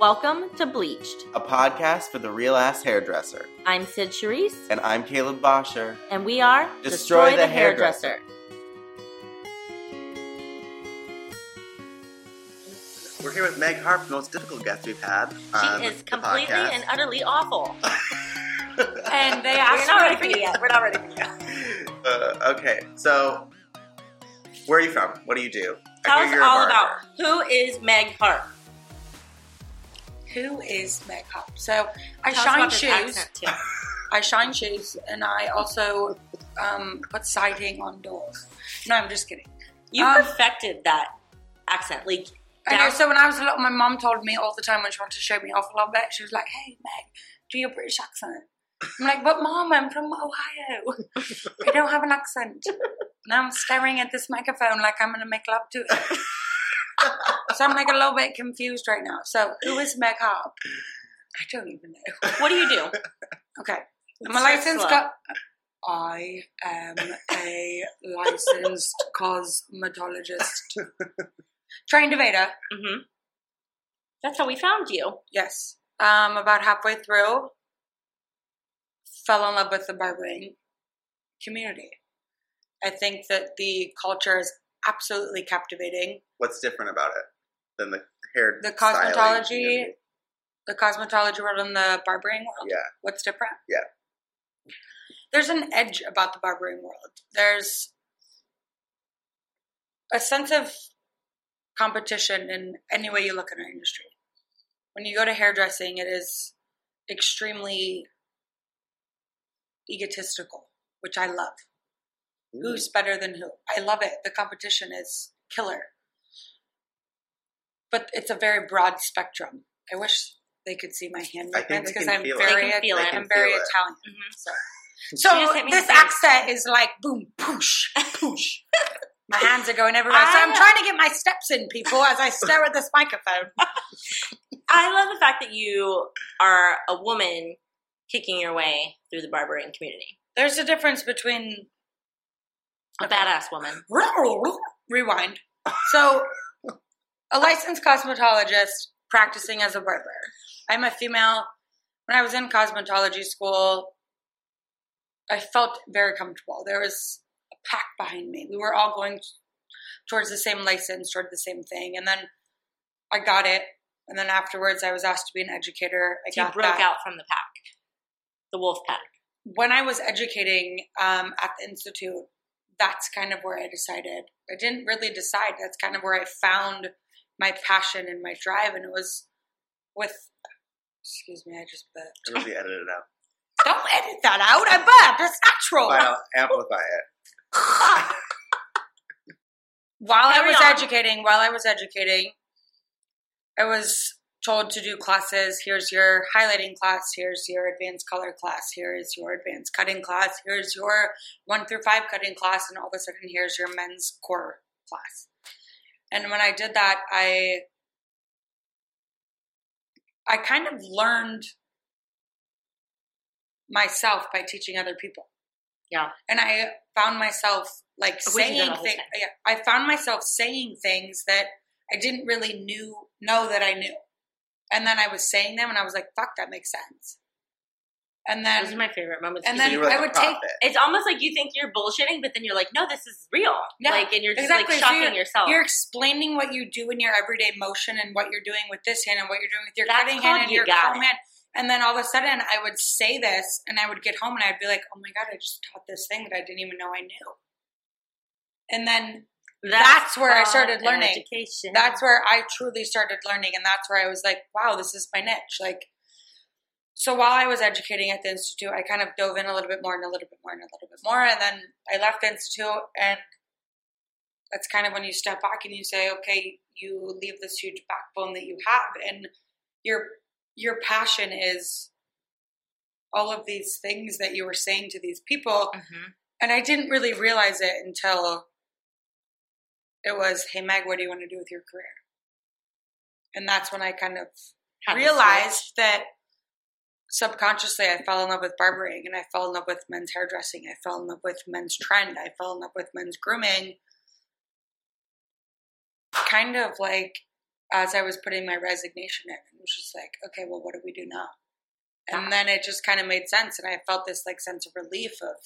Welcome to Bleached. a podcast for the real ass hairdresser. I'm Sid Charisse, And I'm Caleb Bosher. and we are Destroy the Hairdresser. We're here with Meg Harpe, the most difficult guest we've had. on She is completely podcast. and utterly awful. And they We're not ready for you yet. We're not ready for you. uh, okay, so where are you from? What do you do? I Tell us all barber. about who is Meg Harpe. Who is Meg Hop? So I Tell shine shoes. I shine shoes, and I also um, put siding on doors. No, I'm just kidding. You Um, perfected that accent. Like, I know. So when I was little, my mom told me all the time when she wanted to show me off a little bit, she was like, "Hey, Meg, do your British accent." I'm like, "But mom, I'm from Ohio. I don't have an accent." Now I'm staring at this microphone like I'm going to make love to it. so I'm like a little bit confused right now. So who is Meg Harpe? I don't even know. what do you do? Okay. I'm a licensed co- I am a licensed cosmetologist. Trained Aveda, hmm That's how we found you. yes. Um, about halfway through, fell in love with the barbering community. I think that the culture is absolutely captivating. What's different about it than the hair? The cosmetology, the cosmetology world and the barbering world. Yeah. What's different? Yeah. There's an edge about the barbering world. There's a sense of competition in any way you look at our industry. When you go to hairdressing, it is extremely egotistical, which I love. Ooh. Who's better than who? I love it. The competition is killer. But it's a very broad spectrum. I wish they could see my hand I think movements because I'm feel it. very, They can feel They it. I'm very feel it. Italian. Mhm. So, so just hit me this in the face. accent is like boom, poosh, poosh. my hands are going everywhere. So I'm trying to get my steps in, people, as I stare at this microphone. I love the fact that you are a woman kicking your way through the barbering community. There's a difference between A badass woman. rewind. So, a licensed cosmetologist practicing as a barber. I'm a female. When I was in cosmetology school, I felt very comfortable. There was a pack behind me. We were all going towards the same license, toward the same thing. And then I got it. And then afterwards, I was asked to be an educator. I So you got broke that. out from the pack, the wolf pack. when I was educating um, at the institute, that's kind of where I decided. I didn't really decide. That's kind of where I found my passion and my drive, and it was with. Excuse me, I just burped. It'll be edited out. Don't edit that out. I burped. It's natural. Fine, I'll amplify it. while I was on. educating, while I was educating, I was told to do classes. Here's your highlighting class. Here's your advanced color class. Here is your advanced cutting class. Here's your one through five cutting class. And all of a sudden, here's your men's core class. And when I did that, I I kind of learned myself by teaching other people. Yeah. And I found myself like oh, do saying that all the things. Yeah, I found myself saying things that I didn't really knew know that I knew, and then I was saying them, and I was like, "Fuck, that makes sense." And Those are then, my favorite moments. and then you like I a would take prophet. it's almost like you think you're bullshitting, but then you're like, no, this is real. Yeah, like, and you're just exactly. like So shocking you're- yourself. You're explaining what you do in your everyday motion and what you're doing with this hand and what you're doing with your That's cutting hand and you your got comb hand. And then all of a sudden, I would say this, and I would get home, and I'd be like, "Oh my god, I just taught this thing that I didn't even know I knew." And then that's where I started learning. Education. that's where I truly started learning, and that's where I was like, "Wow, this is my niche." Like, so while I was educating at the institute, I kind of dove in a little bit more and a little bit more and a little bit more, and then I left the institute, and that's kind of when you step back and you say, "Okay, you leave this huge backbone that you have, and your your passion is." All of these things that you were saying to these people, Mhm. and I didn't really realize it until it was, hey, Meg, what do you want to do with your career? And that's when I kind of Had realized that subconsciously I fell in love with barbering and I fell in love with men's hairdressing. I fell in love with men's trend. I fell in love with men's grooming. Kind of like as I was putting my resignation in. It was just like, okay, well, what do we do now? And then it just kind of made sense, and I felt this like sense of relief of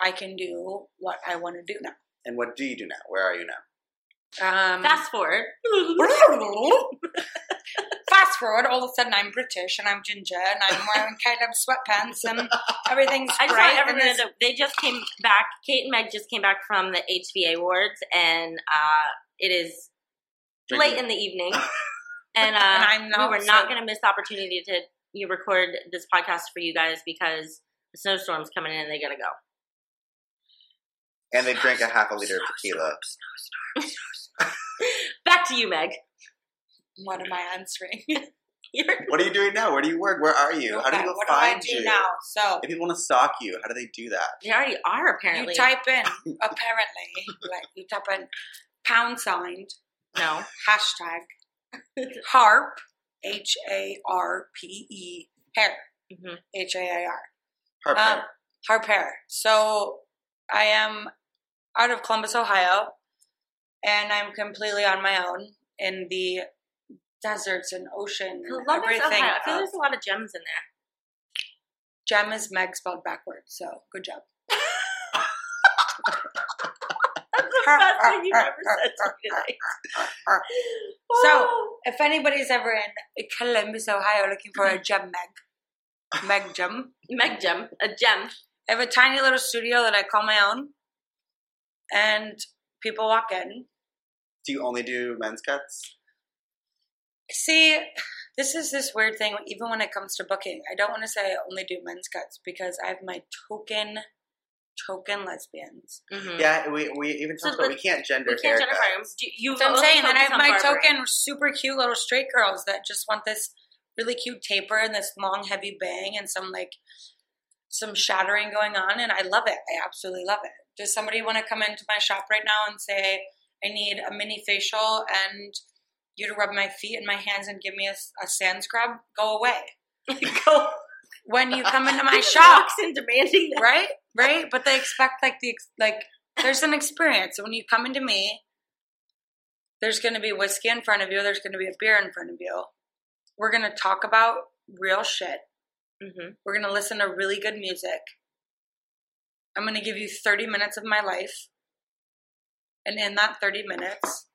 I can do what I want to do now. And what do you do now? Where are you now? Um, Fast forward. Fast forward, all of a sudden I'm British and I'm ginger and I'm wearing kind of sweatpants and everything's I just great. want and everyone to know they just came back. Kate and Meg just came back from the HVA awards, and uh, it is late in the evening, and, uh, And I'm we not, were not so- going to miss the opportunity to you record this podcast for you guys because the snowstorm's coming in and they got to go. And they drank a half a liter of tequila. Back to you, Meg. What am I answering? What are you doing now? Where do you work? Where are you? How do Okay, people what find do I do you? now? So If people want to stalk you, how do they do that? they already are apparently. you type in apparently, like you type in pound sign no. hashtag harp H A R P E hair hmm H A A R Harp Um, hair. Harpe Hair. So I am out of Columbus, Ohio, and I'm completely on my own in the deserts and ocean Columbus, everything. Ohio. I feel there's a lot of gems in there. Gem is Meg spelled backwards, so good job. That's the best thing you've ever said to me today. So, Oh. if anybody's ever in Columbus, Ohio, looking for a gem Meg, Meg gem, Meg gem, a gem. I have a tiny little studio that I call my own, and people walk in. Do you only do men's cuts? See, this is this weird thing. Even when it comes to booking, I don't want to say I only do men's cuts because I have my token, token lesbians. Mm-hmm. Yeah, we, we even So talked about we can't gender We can't gender haircuts. farms. Do you So I'm saying, and I have my barbering. token super cute little straight girls that just want this really cute taper and this long heavy bang and some like some shattering going on, and I love it. I absolutely love it. Does somebody want to come into my shop right now and say, I need a mini facial and you to rub my feet and my hands and give me a, a sand scrub? Go away. Go. When you come into my shop, and demanding that. right? Right? But they expect like the like there's an experience. When you come into me, there's going to be whiskey in front of you. There's going to be a beer in front of you. We're going to talk about real shit. Mm-hmm. We're going to listen to really good music. I'm going to give you 30 minutes of my life. And in that 30 minutes,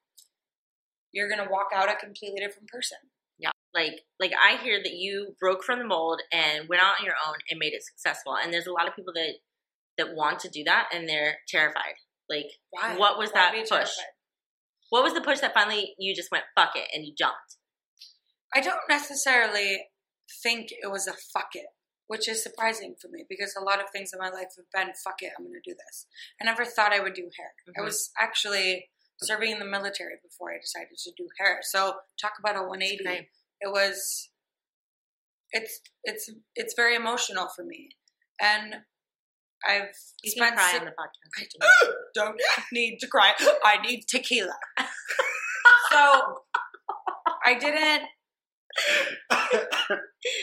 you're going to walk out a completely different person. Yeah, like like I hear that you broke from the mold and went out on your own and made it successful. And there's a lot of people that that want to do that and they're terrified. Like, Why? what was Why that push? terrified? What was the push that finally you just went fuck it and you jumped? I don't necessarily think it was a fuck it, which is surprising for me because a lot of things in my life have been fuck it, I'm going to do this. I never thought I would do hair. I Mhm. was actually serving in the military before I decided to do hair. So talk about a 180. Right. It was it's it's it's very emotional for me. And I've You spent cry si- on the podcast. I don't need to cry. I need tequila. so I didn't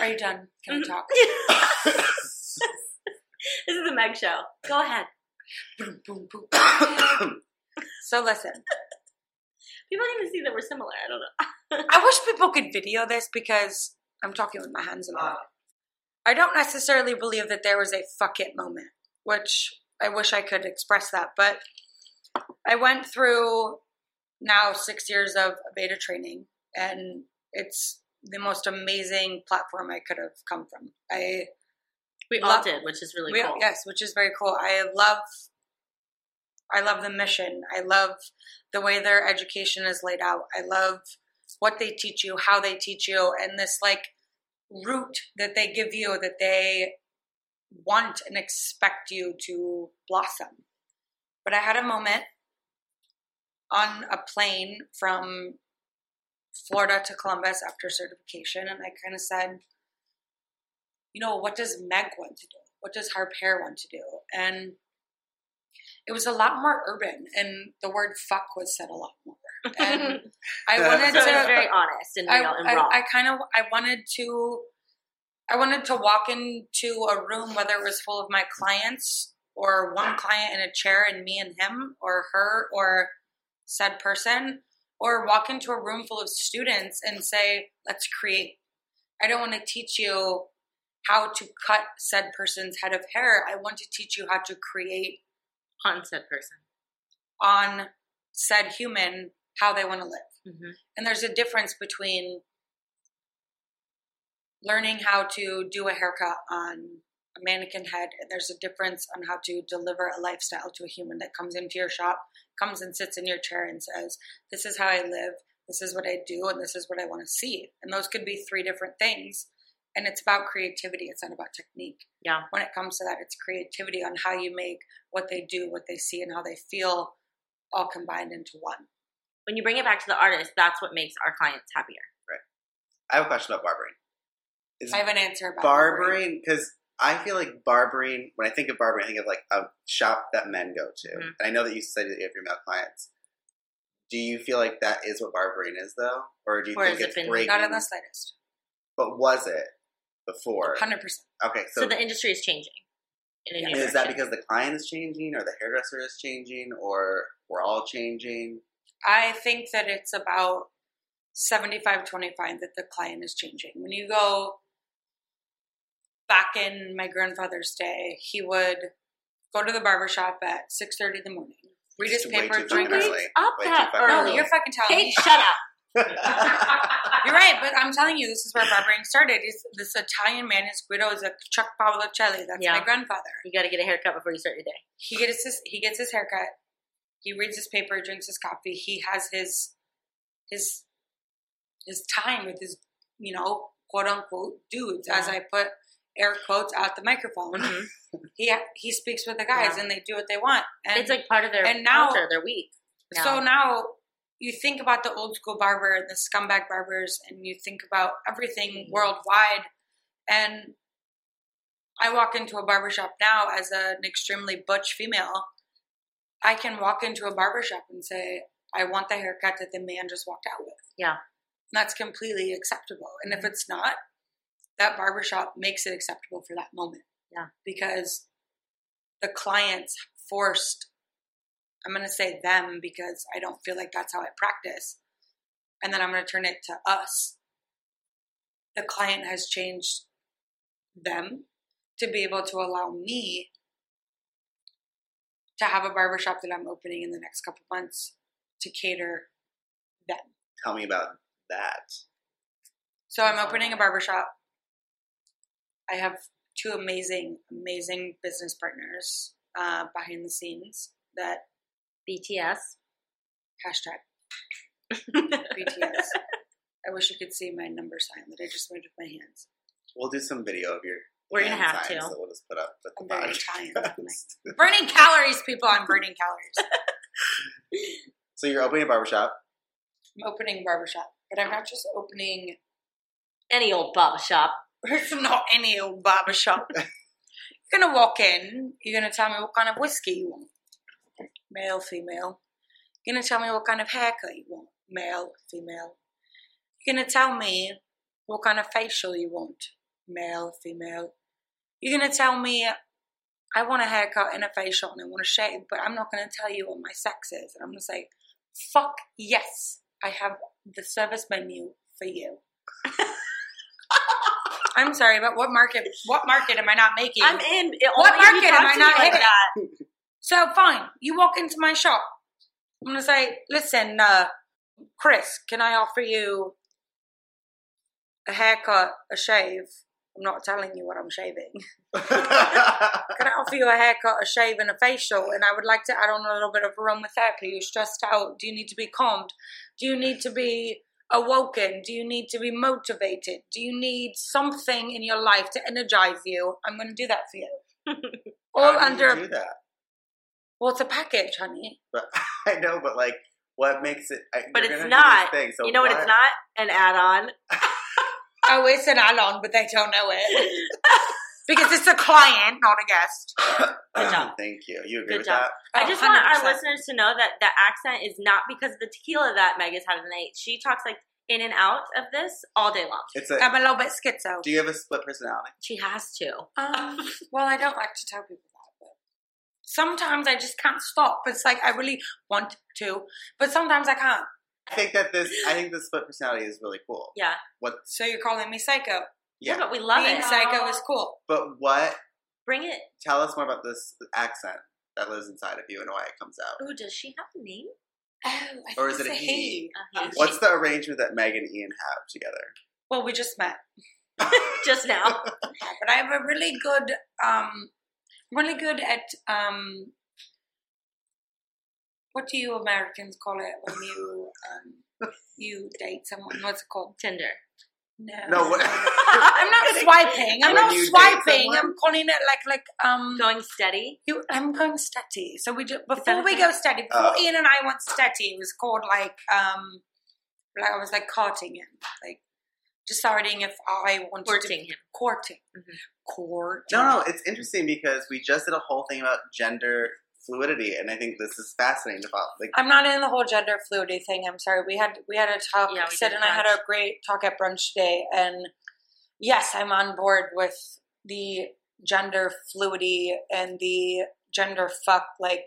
Are you done? Can we mm-hmm. talk? this is the Meg show. Go ahead. boom, boom, boom. so listen, People even see that we're similar. I don't know. I wish people could video this because I'm talking with my hands a lot. Oh. I don't necessarily believe that there was a fuck it moment, which I wish I could express that, but I went through now six years of Aveda training and it's the most amazing platform I could have come from. I We all Love- did, which is really We- cool. Yes, which is very cool. I love I love the mission. I love the way their education is laid out. I love what they teach you, how they teach you, and this like route that they give you that they want and expect you to blossom. But I had a moment on a plane from Florida to Columbus after certification, and I kind of said, you know, what does Meg want to do? What does Harpe Hair want to do? And it was a lot more urban, and the word "fuck" was said a lot more. And I wanted so it was to, very honest and I, real and I, raw. I kind of, I wanted to, I wanted to walk into a room, whether it was full of my clients or one client in a chair and me and him or her or said person, or walk into a room full of students and say, let's create. I don't want to teach you how to cut said person's head of hair. I want to teach you how to create On said person. on said human how they want to live. Mm-hmm. And there's a difference between learning how to do a haircut on a mannequin head, and there's a difference on how to deliver a lifestyle to a human that comes into your shop, comes and sits in your chair and says, This is how I live, this is what I do, and this is what I want to see. And those could be three different things. And it's about creativity, it's not about technique. Yeah. When it comes to that, it's creativity on how you make what they do, what they see, and how they feel all combined into one. When you bring it back to the artist, that's what makes our clients happier. Right i have a question about barbering. Is I have an answer about barbering because I feel like barbering. When I think of barbering, I think of like a shop that men go to, Mhm. and I know that you said that you have female clients. Do you feel like that is what barbering is, though, or do you Or think has it it's been- breaking? Not in the slightest. But was it before? 100%. Okay, So, so, the industry is changing. In a Yeah. new is that because the client is changing, or the hairdresser is changing, or we're all changing? I think that it's about 75 25 that the client is changing. When you go back in my grandfather's day, he would go to the barber shop at 6.30 in the morning, read his paper, drink fucking his... up Way that fucking No, early. you're fucking telling Kate, me. shut up. You're right, but I'm telling you, this is where barbering started. It's, this Italian man, his Guido, is a Chuck Paolocelli. That's Yeah. my grandfather. You got to get a haircut before you start your day. he gets his he gets his haircut. He reads his paper, drinks his coffee. He has his his his time with his you know quote unquote dudes, as I put air quotes at the microphone. Mhm. He he speaks with the guys, Yeah. and they do what they want. And it's like part of their and now- culture, their week. so now you think about the old school barber and the scumbag barbers, and you think about everything Mhm. worldwide. And I walk into a barbershop now as an extremely butch female. I can walk into a barbershop and say, I want the haircut that the man just walked out with. Yeah. And that's completely acceptable. And if it's not, that barbershop makes it acceptable for that moment. Yeah. Because the clients forced I'm going to say them because I don't feel like that's how I practice. And then I'm going to turn it to us. The client has changed them to be able to allow me to have a barbershop that I'm opening in the next couple months to cater them. Tell me about that. So I'm opening a barbershop. I have two amazing, amazing business partners uh, behind the scenes that BTS. hashtag BTS. I wish you could see my number sign that I just made with my hands. We'll do some video of your. We're gonna have signs to. that we'll just put up with the I'm very podcast. Italian. burning calories, people. I'm burning calories. so you're opening a barbershop. I'm opening a barbershop, but I'm not just opening. Any old barber shop. It's not any old barbershop. you're gonna walk in. You're gonna tell me what kind of whiskey you want. Male, female. You're gonna tell me what kind of haircut you want. Male, female. You're gonna tell me what kind of facial you want. Male, female. You're gonna tell me I want a haircut and a facial and I want a shave, but I'm not gonna tell you what my sex is. And I'm gonna say, fuck yes, I have the service menu for you. I'm sorry, but what market? What market am I not making? I'm in. What only if you market am I not like hitting? that. So fine, you walk into my shop. I'm gonna say, listen, uh, Chris, can I offer you a haircut, a shave? I'm not telling you what I'm shaving. Can I offer you a haircut, a shave, and a facial? And I would like to add on a little bit of aromatherapy. You're stressed out. Do you need to be calmed? Do you need to be awoken? Do you need to be motivated? Do you need something in your life to energize you? I'm going to do that for you. All do you under. do that. Well, it's a package, honey. But I know, but like, what makes it? I, But it's not. Thing, so you know what? It's not an add-on. Oh, it's an add-on, but they don't know it because it's a client, not a guest. Good job. Thank you. You agree Good with job. that? I Oh, just want our listeners to know that the accent is not because of the tequila that Meg has had tonight. She talks like in and out of this all day long. It's a. I'm a little bit schizo. do you have a split personality? She has to. Um, well, I don't like to tell people that, but sometimes I just can't stop. It's like I really want to, but sometimes I can't. I think that this. I think the split personality is really cool. Yeah. What? So you're calling me psycho? Yeah, Yeah. but we love Being it. psycho is cool. But what? Bring it. Tell us more about this accent that lives inside of you and why it comes out. Ooh, does she have a name? Oh, I Or is it a he? Uh, What's the arrangement that Meg and Ian have together? Well, we just met, just now? but I have a really good, um, really good at um, what do you Americans call it when you um, you date someone? What's it called? Tinder. No, No, I'm not swiping. I'm not swiping. I'm calling it like like um. Going steady. You, I'm going steady. So we just before we thing? go steady, before Oh. Ian and I went steady, it was called like um, like I was like courting him, like deciding if I wanted Courting to him. courting, Mhm. courting. No, no, it's interesting because we just did a whole thing about gender fluidity, and I think this is fascinating about like I'm not in the whole gender fluidity thing. I'm sorry. We had we had a talk. Yeah, we Sid did and I had a great talk at brunch today, and yes, I'm on board with the gender fluidity and the gender fuck. Like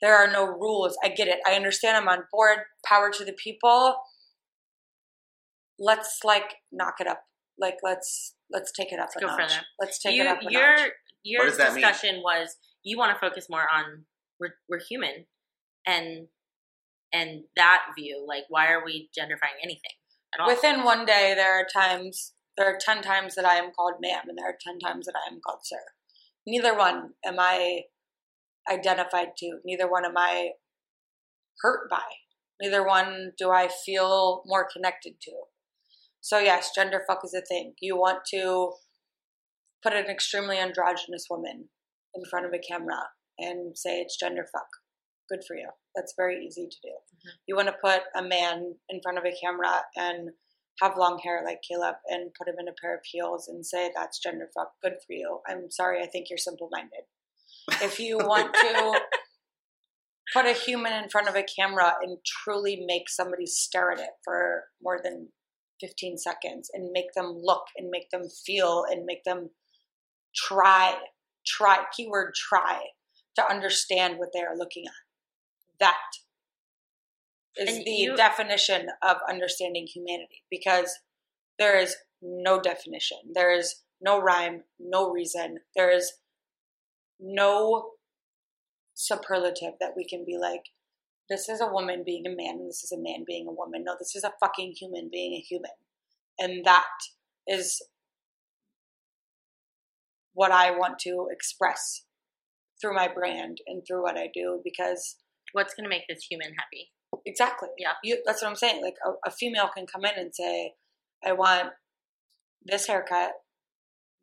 there are no rules. I get it. I understand. I'm on board. Power to the people. Let's like knock it up. Like let's let's take it up a Go for notch. them. Let's take you, it up a your notch. your What does that mean? discussion was you want to focus more on we're we're human and and that view like why are we genderifying anything at all Within one day, there are times, there are 10 times that I am called ma'am, and there are 10 times that I am called sir. Neither one am I identified to. Neither one am I hurt by. Neither one do I feel more connected to. So, yes, gender fuck is a thing. You want to put an extremely androgynous woman in front of a camera and say it's gender fuck. Good for you. That's very easy to do. Mm-hmm. You want to put a man in front of a camera and have long hair like Caleb and put him in a pair of heels and say that's gender fuck. Good for you. I'm sorry. I think you're simple minded. If you want to put a human in front of a camera and truly make somebody stare at it for more than 15 seconds and make them look and make them feel and make them try, try, keyword try, to understand what they are looking at. That is And the you- definition of understanding humanity because there is no definition. There is no rhyme, no reason. There is no superlative that we can be like, this is a woman being a man and this is a man being a woman. No, this is a fucking human being a human. And that is what I want to express through my brand and through what I do because what's going to make this human happy Exactly. Yeah. You, that's what I'm saying. Like a, a female can come in and say, I want this haircut,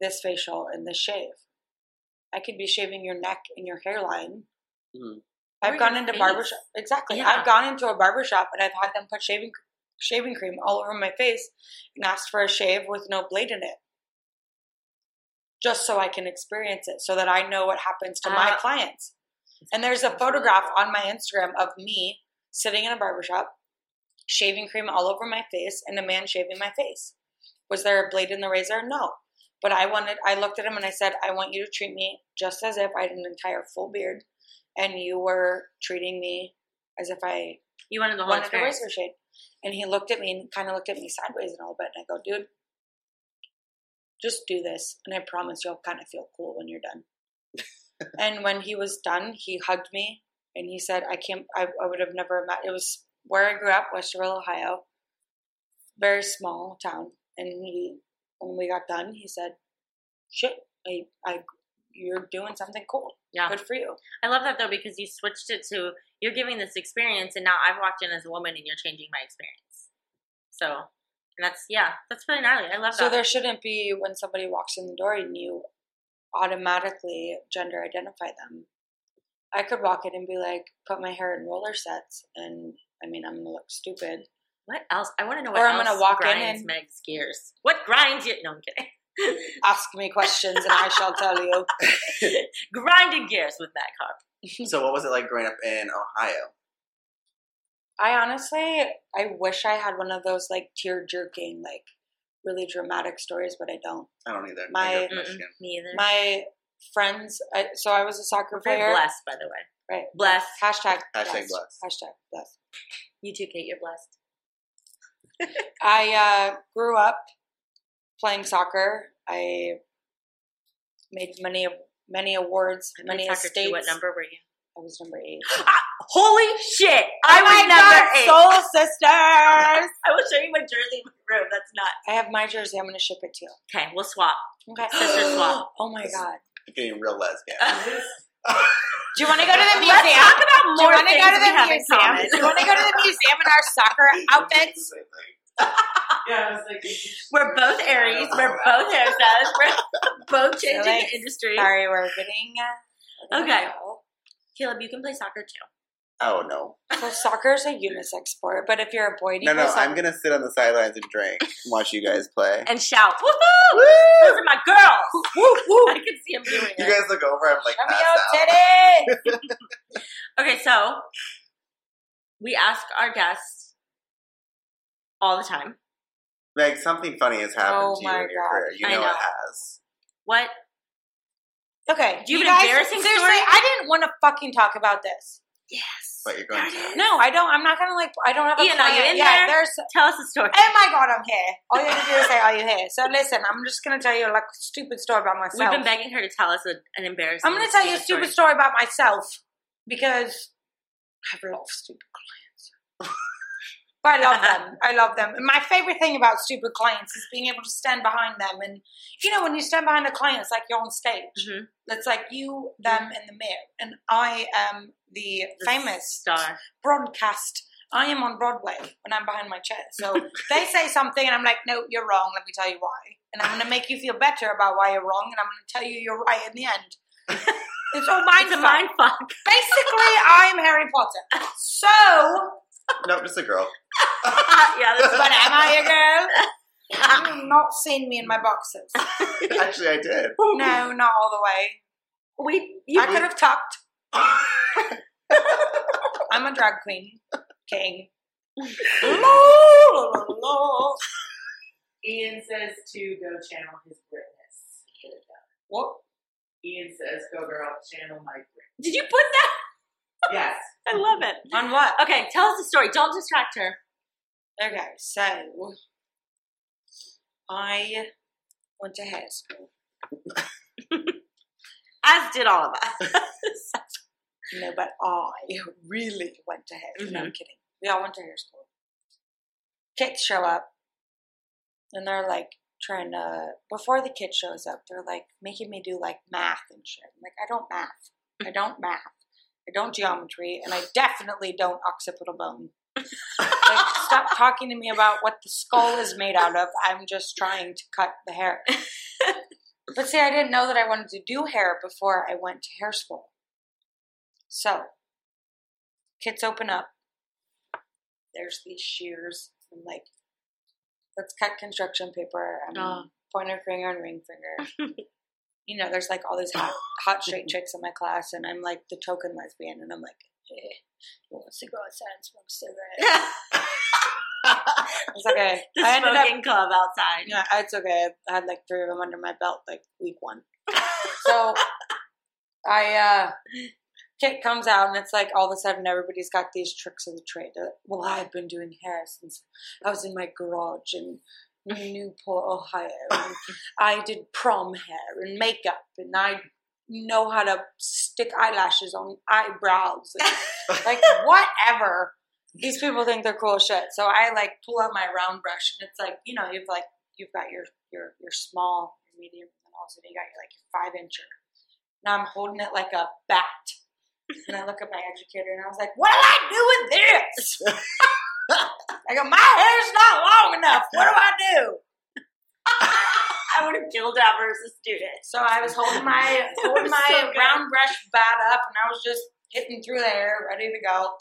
this facial, and this shave. I could be shaving your neck and your hairline. Mhm. I've Or gone your into face. barbershop. Exactly. Yeah. I've gone into a barbershop and I've had them put shaving shaving cream all over my face and asked for a shave with no blade in it. Just so I can experience it, so that I know what happens to my Uh, clients. And there's a photograph on my Instagram of me sitting in a barbershop, shaving cream all over my face, and a man shaving my face. Was there a blade in the razor? No. But I wanted, I looked at him and I said, I want you to treat me just as if I had an entire full beard and you were treating me as if I you wanted the whole wanted experience razor shade. And he looked at me and kind of looked at me sideways a little bit. And I go, dude, just do this. And I promise you'll kind of feel cool when you're done. and when he was done, he hugged me and he said, I can't, I, I would have never met. It was where I grew up, Westerville, Ohio, very small town. And he, when we got done, he said, shit, I, I, you're doing something cool. yeah Good for you. i love that though because you switched it to you're giving this experience and now i've walked in as a woman and you're changing my experience so and that's yeah that's really gnarly i love So that So there shouldn't be when somebody walks in the door and you automatically gender identify them. I could walk in and be like, put my hair in roller sets, and I mean, I'm gonna look stupid. what else i want to know what Or I'm else gonna walk in and- meg's gears what grinds you no i'm kidding Ask me questions, and I shall tell you. grinding gears with Meg Hub. So, what was it like growing up in Ohio? I honestly, I wish I had one of those like tear jerking, like really dramatic stories, but I don't. I don't either. My- me either My friends, I, so I was a soccer very player. blessed by the way Right. blessed Hashtag Hashtag blessed. blessed. Hashtag blessed. You too, Kate. You're blessed. I uh, grew up playing soccer. I made many many awards, many Soccer estates. too. What number were you? I was number eight. Holy shit! I oh was my number God, eight. Soul Sisters! I will show you my jersey in my room. That's not I have my jersey. I'm going to ship it to you. okay. We'll swap. Okay. Sister swap. Oh my God. Getting real lesbian. Do you want to go to the Let's museum? talk about Do you want to go to the museum? Do you want to go to the museum in our soccer outfits? yeah, I was like, we're both Aries. We're both hairstylists. We're both changing like, the industry. Sorry, we're getting. Uh, Okay. Caleb, you can play soccer too. Oh no. So soccer is a unisex sport, but if you're a boy, do you No, no, play soccer? I'm gonna sit on the sidelines and drink and watch you guys play. And shout, woohoo! Those are my girls. Woo, woo. I can see him doing it. You it. guys look over, I'm like, Show me passed your out. titty! Okay, so we ask our guests all the time, Meg, something funny has happened Oh to you my in your God. career. You I know, know. it has. what Okay, Do you have you an guys, embarrassing seriously, story? I didn't want to fucking talk about this. Yes. But you're going to. No, I don't. I'm not gonna like. I don't have a Ian, are you client. in yeah, there? there's. Tell us a story. Oh my god, I'm here. All you have to do is say, "Are you here?" So listen, I'm just gonna tell you like a stupid story about myself. We've been begging her to tell us a, an embarrassing. I'm gonna tell you a stupid story about myself because I have a lot of stupid clients. I love them. I love them. And my favorite thing about stupid clients is being able to stand behind them. And you know, when you stand behind a client, it's like you're on stage. Mhm. It's like you, them, and the mirror. And I am the, The famous star. broadcast. I am on Broadway when I'm behind my chair. So they say something, and I'm like, no, you're wrong. Let me tell you why. And I'm going to make you feel better about why you're wrong, and I'm going to tell you you're right in the end. It's all mind It's fuck. mind fuck. Basically, I'm Harry Potter. So, No, just a girl. yeah, that's but am I a girl? You've not seen me in my boxes. Actually, I did. No, not all the way. We you I could have tucked. I'm a drag queen. King. Ian says to go channel his greatness. What? Ian says, go girl, channel my greatness. did you put that? Yes. I love it. On what? Okay, tell us the story. Don't distract her. Okay, so I went to high school. As did all of us. No, but I really went to high school. No, I'm mm-hmm. kidding. We all went to high school. Kids show up, and they're like trying to. Before the kid shows up, they're like making me do like math and shit. I'm like, I don't math. I don't math. I don't geometry, and I definitely don't occipital bone. like, stop talking to me about what the skull is made out of. I'm just trying to cut the hair. but see, I didn't know that I wanted to do hair before I went to hair school. So, kits open up. There's these shears. I'm like, let's cut construction paper. I'm Oh. pointer finger and ring finger. you know, there's like all these hot, hot straight chicks in my class, and I'm like the token lesbian, and I'm like, hey, who wants to go outside and smoke cigarettes? It's okay. the I ended up, smoking club outside. yeah, it's okay. I had like three of them under my belt, like week one. So I uh Kit comes out and it's like all of a sudden everybody's got these tricks of the trade. Well, I've been doing hair since I was in my garage in Newport, Ohio. And I did prom hair and makeup and I know how to stick eyelashes on eyebrows. And, like whatever. These people think they're cool shit. So I like pull out my round brush and it's like, you know, you've like you've got your your your small, your medium, and also you got your like your five incher. Now I'm holding it like a bat. And I look at my educator and I was like, What do I do with this? I go, My hair's not long enough. What do I do? I would have killed that as a student. So I was holding my holding my So round brush bat up and I was just hitting through the hair, ready to go.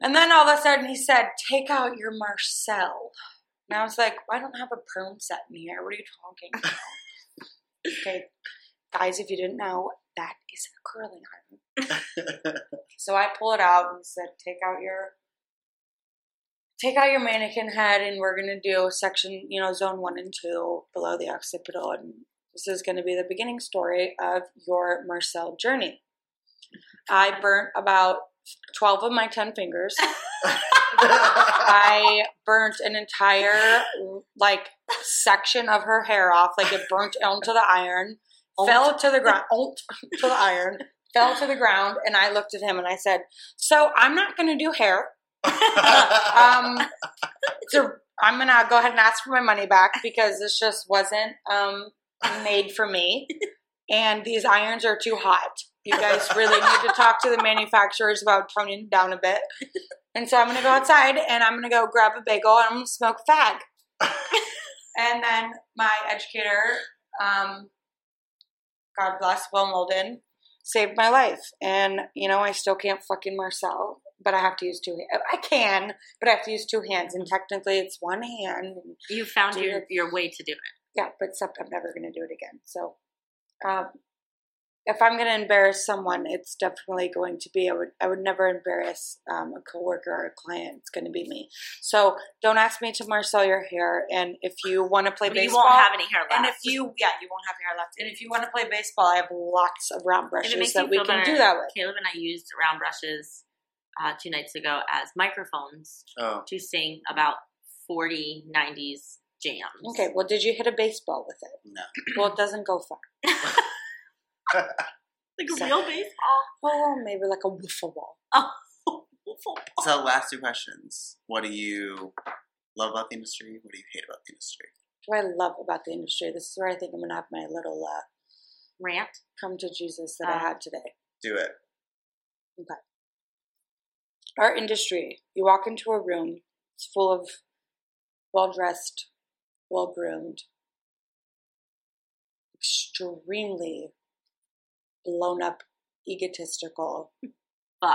And then all of a sudden he said, Take out your Marcel. And I was like, I don't have a perm set in here. What are you talking about? okay, guys, if you didn't know, that is a curling iron. So I pull it out and said, Take out your take out your mannequin head and we're gonna do section, you know, zone one and two below the occipital and this is gonna be the beginning story of your Marcel journey. I burnt about 12 of my 10 fingers. I burnt an entire like section of her hair off, like it burnt onto the iron, fell to the ground, to the iron, fell to the ground, and I looked at him and I said, "So I'm not going to do hair. Um, so I'm going to go ahead and ask for my money back because this just wasn't um made for me, and these irons are too hot." You guys really need to talk to the manufacturers about toning down a bit. And so I'm gonna go outside and I'm gonna go grab a bagel and I'm gonna smoke fag. and then my educator, um, God bless Will Molden, saved my life. And you know, I still can't fucking Marcel, but I have to use two. I can, but I have to use two hands, and technically it's one hand. You found your, your way to do it. Yeah, but except I'm never going to do it again. So, um, if I'm going to embarrass someone, it's definitely going to be. I would. I would never embarrass um, a coworker or a client. It's going to be me. So don't ask me to marcel your hair. And if you want to play baseball, you won't have any hair left. and if you, yeah, you won't have hair left. And if you want to play baseball, I have lots of round brushes that we can better, do that with. Caleb and I used round brushes uh, two nights ago as microphones oh, to sing about 40 90s jams. Okay. Well, did you hit a baseball with it? no. Well, it doesn't go far. Like a So- real baseball? Oh, maybe like a wiffle ball. Oh, wiffle ball. So, last two questions. What do you love about the industry? What do you hate about the industry? What I love about the industry. This is where I think I'm going to have my little uh, Rant? come to Jesus that I Uh. had today. Do it. Our industry, you walk into a room, it's full of well dressed, well groomed, extremely blown up, egotistical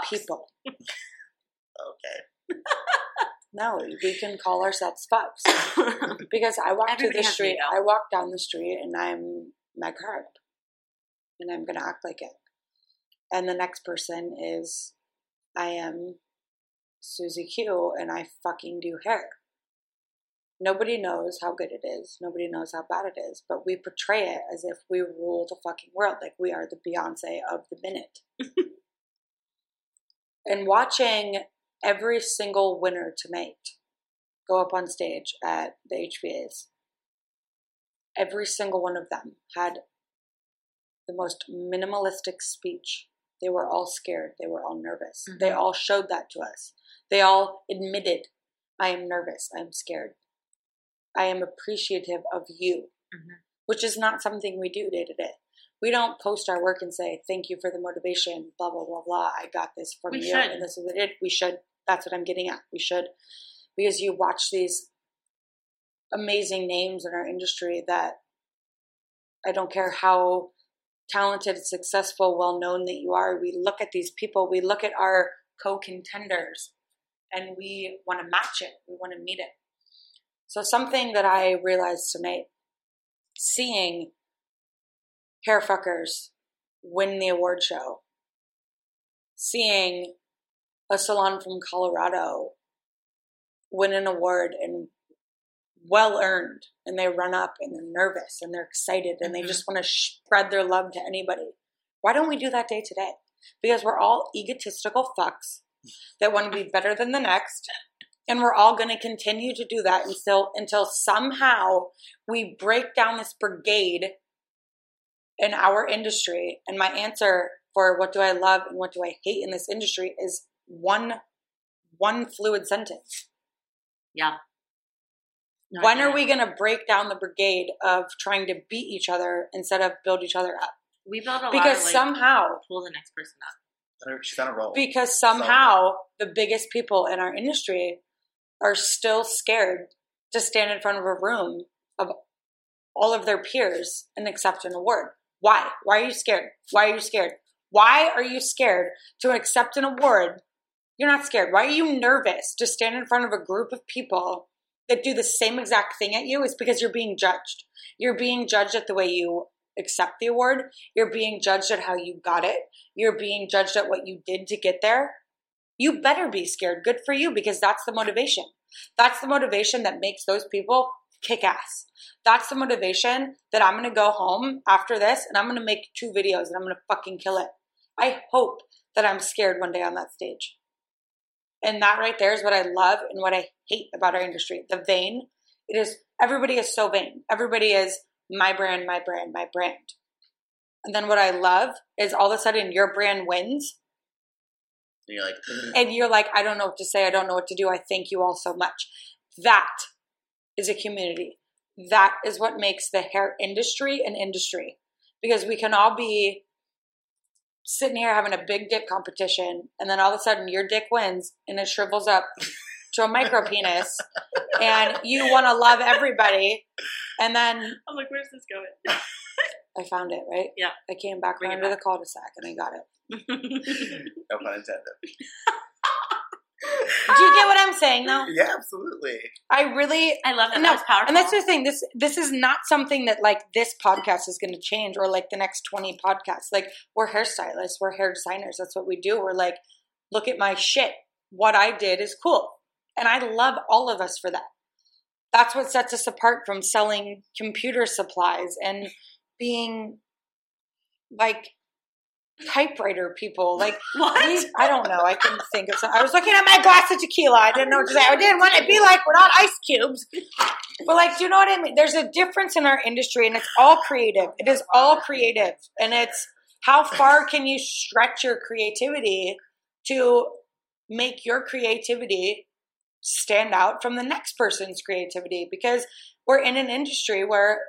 people. Okay. No, we can call ourselves fucks. Because I walk to the street. I walk down the street and I'm my card. And I'm gonna act like it. And the next person is I am Susie Q and I fucking do hair. Nobody knows how good it is. Nobody knows how bad it is. But we portray it as if we rule the fucking world, like we are the Beyonce of the minute. and watching every single winner to tonight go up on stage at the HBAs, every single one of them had the most minimalistic speech. They were all scared. They were all nervous. They Mhm. all showed that to us. They all admitted, I am nervous. I am scared. I am appreciative of you, Mhm. which is not something we do day to day. We don't post our work and say, thank you for the motivation, blah, blah, blah, blah. I got this from We you. should. And this is it. We should. That's what I'm getting at. We should. Because you watch these amazing names in our industry that I don't care how talented, successful, well known that you are. We look at these people, we look at our co contenders, and we want to match it. We want to meet it. So, something that I realized tonight, seeing hair fuckers win the award show, seeing a salon from Colorado win an award and well earned and they run up and they're nervous and they're excited and they Mhm. just want to spread their love to anybody. Why don't we do that day to day? Because we're all egotistical fucks that want to be better than the next. And we're all going to continue to do that until until somehow we break down this brigade in our industry. And my answer for what do I love and what do I hate in this industry is one one fluid sentence. Yeah. No, I when get are we going to break down the brigade of trying to beat each other instead of build each other up? We build a lot Because of, like, somehow, pull the next person up. She's on a roll. because somehow the biggest people in our industry are still scared to stand in front of a room of all of their peers and accept an award. Why? Why are you scared? Why are you scared? Why are you scared to accept an award? You're not scared. Why are you nervous to stand in front of a group of people that do the same exact thing at you? Is because you're being judged. You're being judged at the way you accept the award. You're being judged at how you got it. You're being judged at what you did to get there. You better be scared. Good for you because that's the motivation. That's the motivation that makes those people kick ass. That's the motivation that I'm going to go home after this and I'm going to make two videos and I'm going to fucking kill it. I hope that I'm scared one day on that stage. And that right there is what I love and what I hate about our industry. The vain. It is everybody is so vain. Everybody is my brand, my brand, my brand. And then what I love is all of a sudden your brand wins And you're like, "Mm, and you're like, I don't know what to say. I don't know what to do. I thank you all so much. That is a community. That is what makes the hair industry an industry because we can all be sitting here having a big dick competition, and then all of a sudden your dick wins and it shrivels up to a micro penis, and you want to love everybody, and then I'm like, where's this going? I found it right. Yeah. I came back Bring it around to the cul-de-sac and I got it. no pun intended. Do you get what I'm saying though? Yeah, absolutely. I really I love that. No, that powerful. And that's the thing. This this is not something that like this podcast is going to change, or like the next twenty podcasts. Like we're hairstylists, we're hair designers. That's what we do. We're like, look at my shit. What I did is cool, and I love all of us for that. That's what sets us apart from selling computer supplies and being like typewriter people. Like what? we- I don't know. I couldn't think of something. I was looking at my glass of tequila. I didn't know what to say. I didn't want it to be like we're not ice cubes. But like, do you know what I mean? There's a difference in our industry, and it's all creative. It is all creative, and it's how far can you stretch your creativity to make your creativity stand out from the next person's creativity? Because we're in an industry where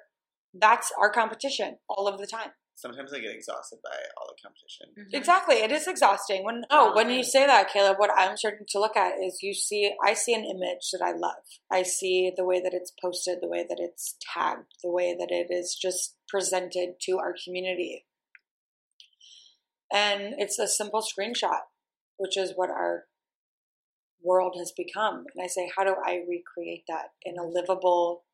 that's our competition all of the time. Sometimes I get exhausted by all the competition. Mm-hmm. Exactly. It is exhausting. When oh, when you say that, Caleb, what I'm starting to look at is you see I see an image that I love. I see the way that it's posted, the way that it's tagged, the way that it is just presented to our community. And it's a simple screenshot, which is what our world has become. And I say, how do I recreate that in a livable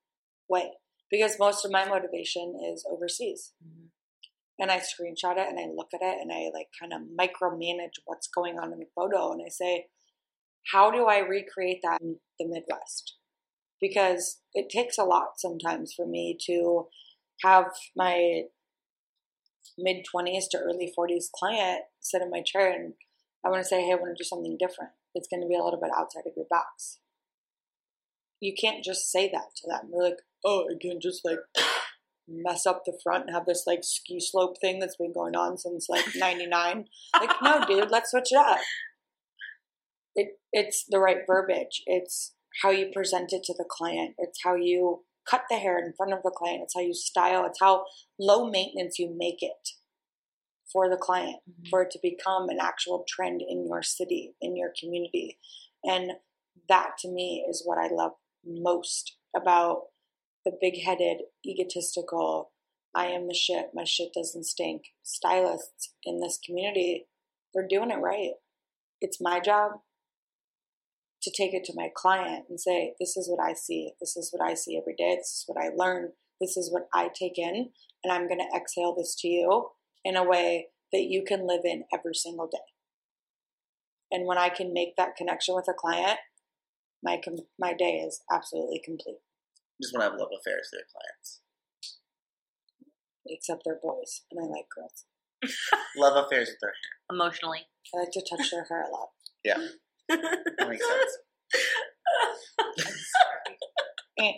way? Because most of my motivation is overseas and I screenshot it and I look at it and I like kind of micromanage what's going on in the photo and I say, how do I recreate that in the Midwest? Because it takes a lot sometimes for me to have my mid 20s to early 40s client sit in my chair and I want to say, hey, I want to do something different. It's going to be a little bit outside of your box. You can't just say that to them. They're like, oh, I can just like mess up the front and have this like ski slope thing that's been going on since like 99 like no dude let's switch it up. It it's the right verbiage. It's how you present it to the client. It's how you cut the hair in front of the client. It's how you style. It's how low maintenance you make it for the client mm-hmm. for it to become an actual trend in your city in your community. And that to me is what i love most about the big headed, egotistical, I am the shit, my shit doesn't stink stylists in this community. They're doing it right. It's my job to take it to my client and say, This is what I see. This is what I see every day. This is what I learn. This is what I take in. And I'm going to exhale this to you in a way that you can live in every single day. And when I can make that connection with a client, my com- my day is absolutely complete. Just want to have love affairs with their clients. except they're boys, and I like girls. Love affairs with their hair. Emotionally. I like to touch their hair a lot. Yeah. That makes sense. Har,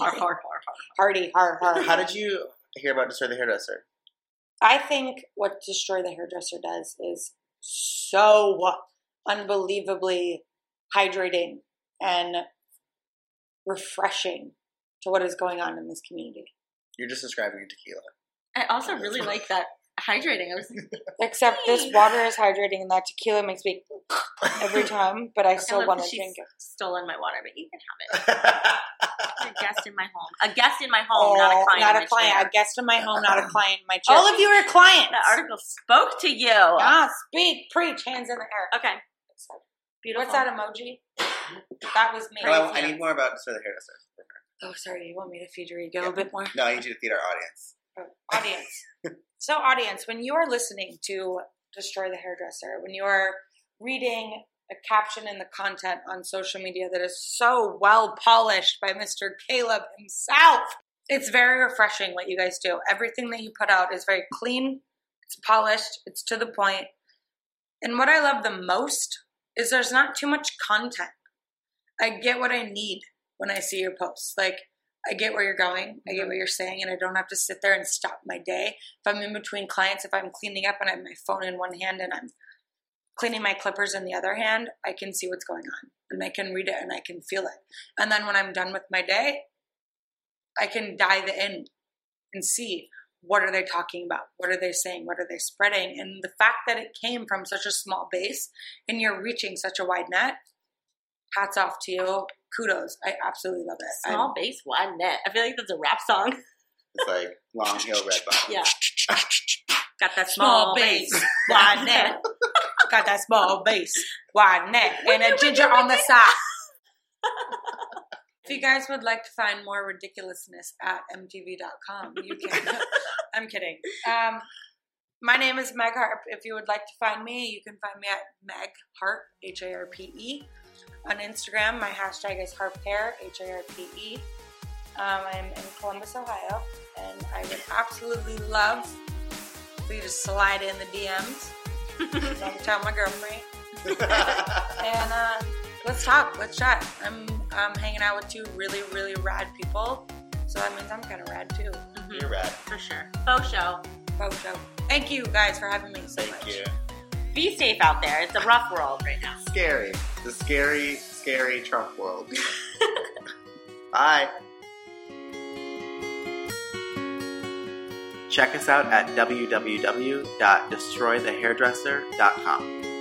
har, har, har. Hardy, har, har. How did you hear about Destroy the Hairdresser? I think what Destroy the Hairdresser does is so unbelievably hydrating and refreshing to what is going on in this community. You're just describing tequila. I also really like that hydrating. I was Except this water is hydrating and that tequila makes me every time, but I I still love want to she's drink it. stolen my water, but you can have it. A guest in my home. A guest in my home, not a Oh, client. Not a client. chair. A guest in my home, not a client in my chair. Oh, All of you are clients. That article spoke to you. Ah, speak, preach, hands in the air. Okay. Beautiful. What's that emoji? That was me. Well, I need more about Destroy the Hairdresser. Oh, sorry. You want me to feed your ego a bit more? No, I need you to feed our audience. Oh, audience. so, audience, when you are listening to Destroy the Hairdresser, when you are reading a caption in the content on social media that is so well polished by Mr. Caleb himself, it's very refreshing what you guys do. Everything that you put out is very clean, It's polished. It's to the point. And what I love the most is there's not too much content. I get what I need when I see your posts. Like I get where you're going. I get mm-hmm. what you're saying, and I don't have to sit there and stop my day. If I'm in between clients, if I'm cleaning up and I have my phone in one hand and I'm cleaning my clippers in the other hand, I can see what's going on and I can read it and I can feel it. And then when I'm done with my day, I can dive in and see what are they talking about? What are they saying? What are they spreading? And the fact that it came from such a small base and you're reaching such a wide net, hats off to you. Kudos. I absolutely love it. Small base, wide net. I feel like that's a rap song. It's like Long Hill Red Bottom. Yeah. Got that Small small, base, base, wide net. Got that small base, wide net, and a ginger on the side. if you guys would like to find more ridiculousness at mtv.com, you can. I'm kidding. Um, my name is Meg Harpe. If you would like to find me, you can find me at Meg Harpe, H A R P E. On Instagram, my hashtag is HarpeHair, H A R P E. Um, I'm in Columbus, Ohio, and I would absolutely love for you to slide in the DMs. Don't tell my girlfriend. And uh, let's talk. Let's chat. I'm I'm hanging out with two really really rad people, so that means I'm kind of rad too. Mhm, You're rad. For sure. Faux show. Oh, so thank you guys for having me so Thank much. you. Be safe out there. It's a rough world right now. Scary. The scary, scary Trump world. Bye. Check us out at www.destroythehairdresser.com.